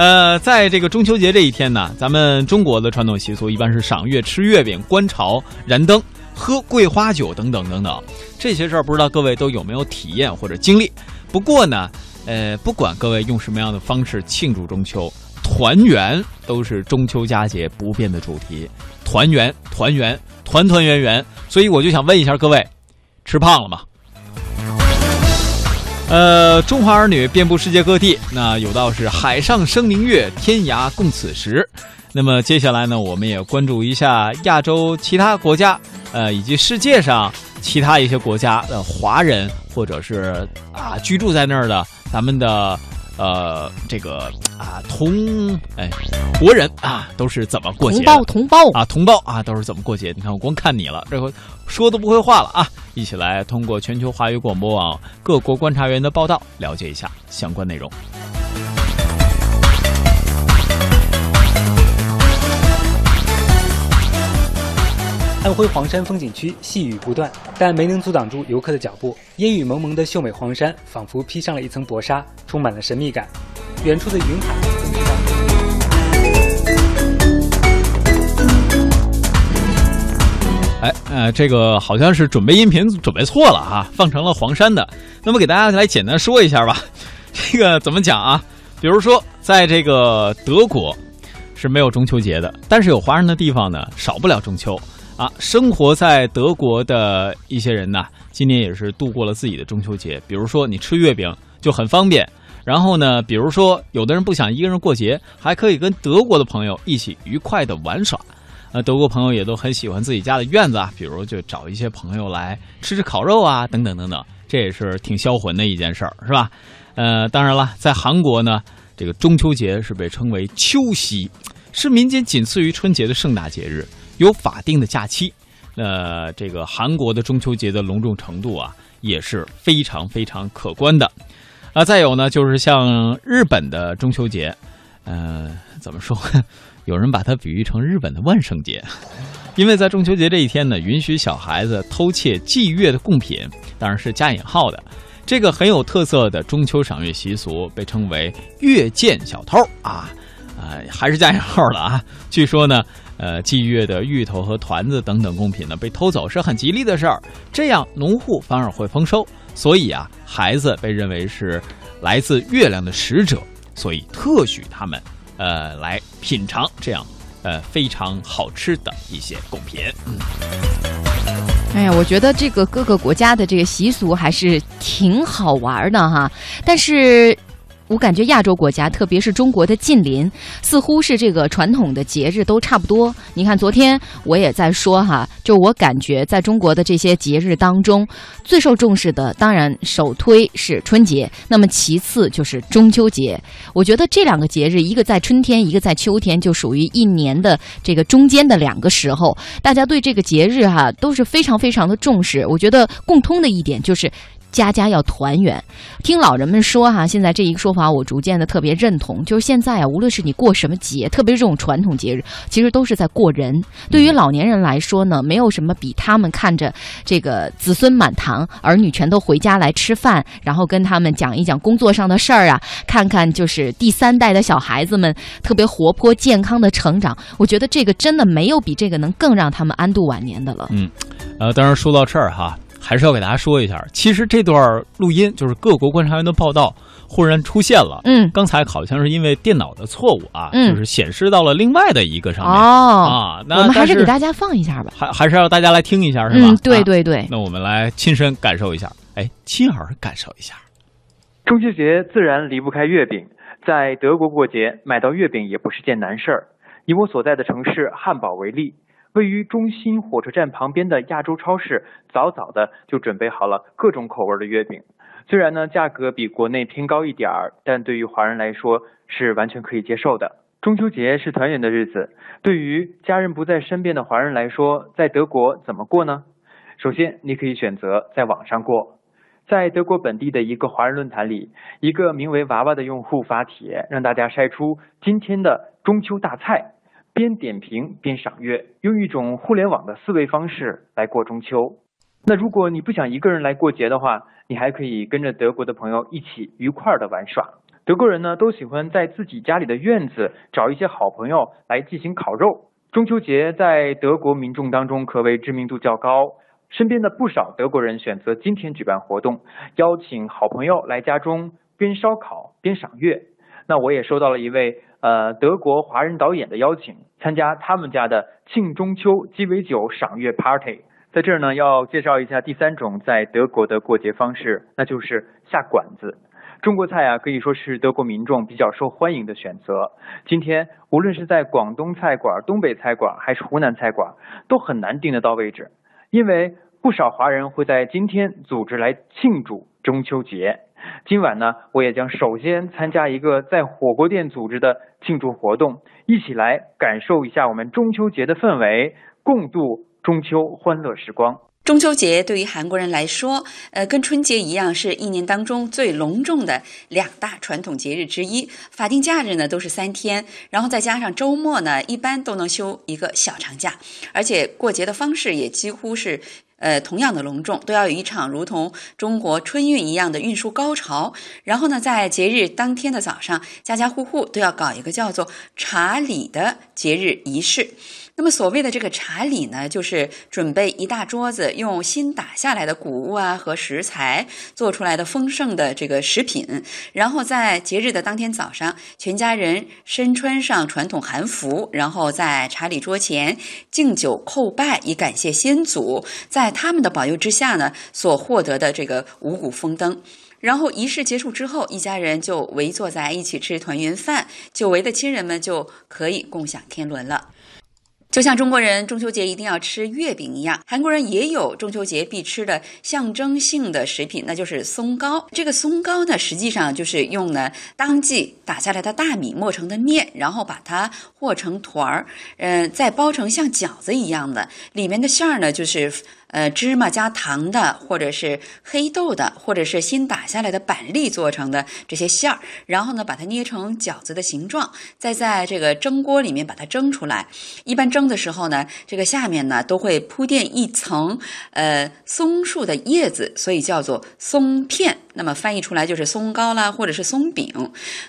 呃，在这个中秋节这一天呢，咱们中国的传统习俗一般是赏月、吃月饼、观潮、燃灯、喝桂花酒等等等等。这些事儿不知道各位都有没有体验或者经历？不过呢，呃，不管各位用什么样的方式庆祝中秋，团圆都是中秋佳节不变的主题。团圆，团圆，团团圆圆。所以我就想问一下各位，吃胖了吗？呃，中华儿女遍布世界各地，那有道是“海上生明月，天涯共此时”。那么接下来呢，我们也关注一下亚洲其他国家，呃，以及世界上其他一些国家的华人，或者是啊居住在那儿的咱们的。呃，这个啊，同哎，国人啊，都是怎么过节？同胞，同胞啊，同胞啊，都是怎么过节？你看，我光看你了，这回说都不会话了啊！一起来通过全球华语广播网各国观察员的报道，了解一下相关内容。安徽黄山风景区细雨不断，但没能阻挡住游客的脚步。烟雨蒙蒙的秀美黄山，仿佛披上了一层薄纱，充满了神秘感。远处的云海哎，呃，这个好像是准备音频准备错了哈，放成了黄山的。那么给大家来简单说一下吧。这个怎么讲啊？比如说，在这个德国是没有中秋节的，但是有华人的地方呢，少不了中秋。啊，生活在德国的一些人呢，今年也是度过了自己的中秋节。比如说，你吃月饼就很方便。然后呢，比如说，有的人不想一个人过节，还可以跟德国的朋友一起愉快的玩耍。呃，德国朋友也都很喜欢自己家的院子啊，比如就找一些朋友来吃吃烤肉啊，等等等等，这也是挺销魂的一件事儿，是吧？呃，当然了，在韩国呢，这个中秋节是被称为秋夕，是民间仅次于春节的盛大节日。有法定的假期，那这个韩国的中秋节的隆重程度啊，也是非常非常可观的。啊，再有呢，就是像日本的中秋节，呃，怎么说？有人把它比喻成日本的万圣节，因为在中秋节这一天呢，允许小孩子偷窃祭月的贡品，当然是加引号的。这个很有特色的中秋赏月习俗被称为“月见小偷”啊，啊，还是加引号了啊。据说呢。呃，祭月的芋头和团子等等贡品呢，被偷走是很吉利的事儿，这样农户反而会丰收。所以啊，孩子被认为是来自月亮的使者，所以特许他们呃来品尝这样呃非常好吃的一些贡品。嗯，哎呀，我觉得这个各个国家的这个习俗还是挺好玩的哈，但是。我感觉亚洲国家，特别是中国的近邻，似乎是这个传统的节日都差不多。你看，昨天我也在说哈，就我感觉在中国的这些节日当中，最受重视的当然首推是春节，那么其次就是中秋节。我觉得这两个节日，一个在春天，一个在秋天，就属于一年的这个中间的两个时候，大家对这个节日哈都是非常非常的重视。我觉得共通的一点就是。家家要团圆，听老人们说哈，现在这一个说法我逐渐的特别认同，就是现在啊，无论是你过什么节，特别是这种传统节日，其实都是在过人。对于老年人来说呢，没有什么比他们看着这个子孙满堂，儿女全都回家来吃饭，然后跟他们讲一讲工作上的事儿啊，看看就是第三代的小孩子们特别活泼健康的成长，我觉得这个真的没有比这个能更让他们安度晚年的了。嗯，呃，当然说到这儿哈。还是要给大家说一下，其实这段录音就是各国观察员的报道忽然出现了。嗯，刚才好像是因为电脑的错误啊，嗯，就是显示到了另外的一个上面。哦，啊，那我们还是给大家放一下吧。还还是要大家来听一下，是吧？嗯，对对对。那我们来亲身感受一下，哎，亲耳感受一下。中秋节自然离不开月饼，在德国过节买到月饼也不是件难事儿。以我所在的城市汉堡为例。位于中心火车站旁边的亚洲超市，早早的就准备好了各种口味的月饼。虽然呢价格比国内偏高一点儿，但对于华人来说是完全可以接受的。中秋节是团圆的日子，对于家人不在身边的华人来说，在德国怎么过呢？首先，你可以选择在网上过。在德国本地的一个华人论坛里，一个名为“娃娃”的用户发帖，让大家晒出今天的中秋大菜。边点评边赏月，用一种互联网的思维方式来过中秋。那如果你不想一个人来过节的话，你还可以跟着德国的朋友一起愉快的玩耍。德国人呢都喜欢在自己家里的院子找一些好朋友来进行烤肉。中秋节在德国民众当中可谓知名度较高，身边的不少德国人选择今天举办活动，邀请好朋友来家中边烧烤边赏月。那我也收到了一位呃德国华人导演的邀请，参加他们家的庆中秋鸡尾酒赏月 party。在这儿呢，要介绍一下第三种在德国的过节方式，那就是下馆子。中国菜啊，可以说是德国民众比较受欢迎的选择。今天无论是在广东菜馆、东北菜馆，还是湖南菜馆，都很难订得到位置，因为不少华人会在今天组织来庆祝中秋节。今晚呢，我也将首先参加一个在火锅店组织的庆祝活动，一起来感受一下我们中秋节的氛围，共度。中秋欢乐时光。中秋节对于韩国人来说，呃，跟春节一样，是一年当中最隆重的两大传统节日之一。法定假日呢都是三天，然后再加上周末呢，一般都能休一个小长假。而且过节的方式也几乎是呃同样的隆重，都要有一场如同中国春运一样的运输高潮。然后呢，在节日当天的早上，家家户户都要搞一个叫做查礼的节日仪式。那么所谓的这个茶礼呢，就是准备一大桌子用新打下来的谷物啊和食材做出来的丰盛的这个食品，然后在节日的当天早上，全家人身穿上传统韩服，然后在茶礼桌前敬酒叩拜，以感谢先祖在他们的保佑之下呢所获得的这个五谷丰登。然后仪式结束之后，一家人就围坐在一起吃团圆饭，久违的亲人们就可以共享天伦了。就像中国人中秋节一定要吃月饼一样，韩国人也有中秋节必吃的象征性的食品，那就是松糕。这个松糕呢，实际上就是用呢当季打下来的大米磨成的面，然后把它和成团儿，嗯，再包成像饺子一样的，里面的馅儿呢就是。呃，芝麻加糖的，或者是黑豆的，或者是新打下来的板栗做成的这些馅儿，然后呢，把它捏成饺子的形状，再在这个蒸锅里面把它蒸出来。一般蒸的时候呢，这个下面呢都会铺垫一层呃松树的叶子，所以叫做松片。那么翻译出来就是松糕啦，或者是松饼。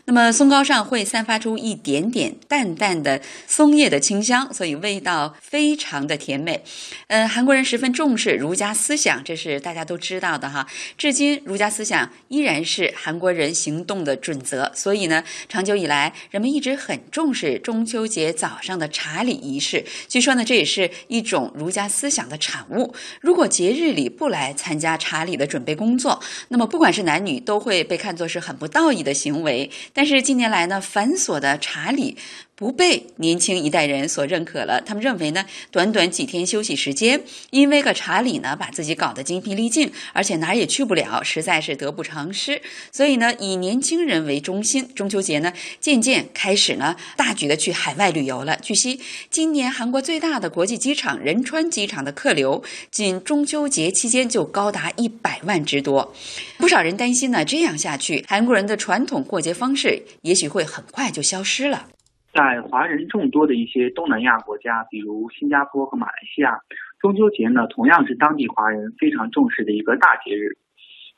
那么松糕上会散发出一点点淡淡的松叶的清香，所以味道非常的甜美。呃，韩国人十分重视儒家思想，这是大家都知道的哈。至今，儒家思想依然是韩国人行动的准则。所以呢，长久以来，人们一直很重视中秋节早上的茶礼仪式。据说呢，这也是一种儒家思想的产物。如果节日里不来参加茶礼的准备工作，那么不管是男女都会被看作是很不道义的行为，但是近年来呢，繁琐的查理。不被年轻一代人所认可了。他们认为呢，短短几天休息时间，因为个查理呢，把自己搞得精疲力尽，而且哪儿也去不了，实在是得不偿失。所以呢，以年轻人为中心，中秋节呢，渐渐开始呢，大举的去海外旅游了。据悉，今年韩国最大的国际机场仁川机场的客流，仅中秋节期间就高达一百万之多。不少人担心呢，这样下去，韩国人的传统过节方式也许会很快就消失了。在华人众多的一些东南亚国家，比如新加坡和马来西亚，中秋节呢同样是当地华人非常重视的一个大节日。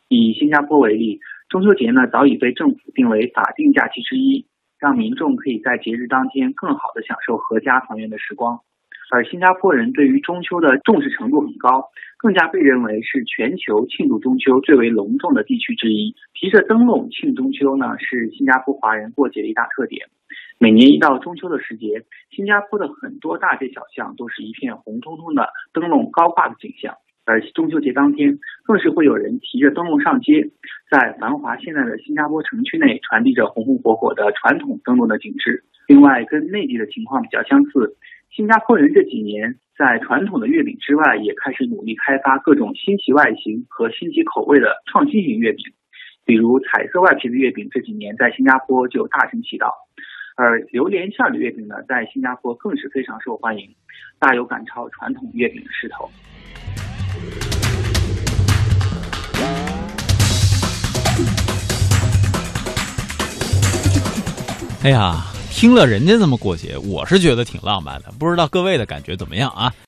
以新加坡为例，中秋节呢早已被政府定为法定假期之一，让民众可以在节日当天更好的享受阖家团圆的时光。而新加坡人对于中秋的重视程度很高，更加被认为是全球庆祝中秋最为隆重的地区之一。提着灯笼庆中秋呢，是新加坡华人过节的一大特点。每年一到中秋的时节，新加坡的很多大街小巷都是一片红彤彤的灯笼高挂的景象。而中秋节当天，更是会有人提着灯笼上街，在繁华现代的新加坡城区内传递着红红火火的传统灯笼的景致。另外，跟内地的情况比较相似，新加坡人这几年在传统的月饼之外，也开始努力开发各种新奇外形和新奇口味的创新型月饼，比如彩色外皮的月饼，这几年在新加坡就大行其道。而榴莲馅的月饼呢，在新加坡更是非常受欢迎，大有赶超传统月饼的势头。哎呀，听了人家这么过节，我是觉得挺浪漫的，不知道各位的感觉怎么样啊？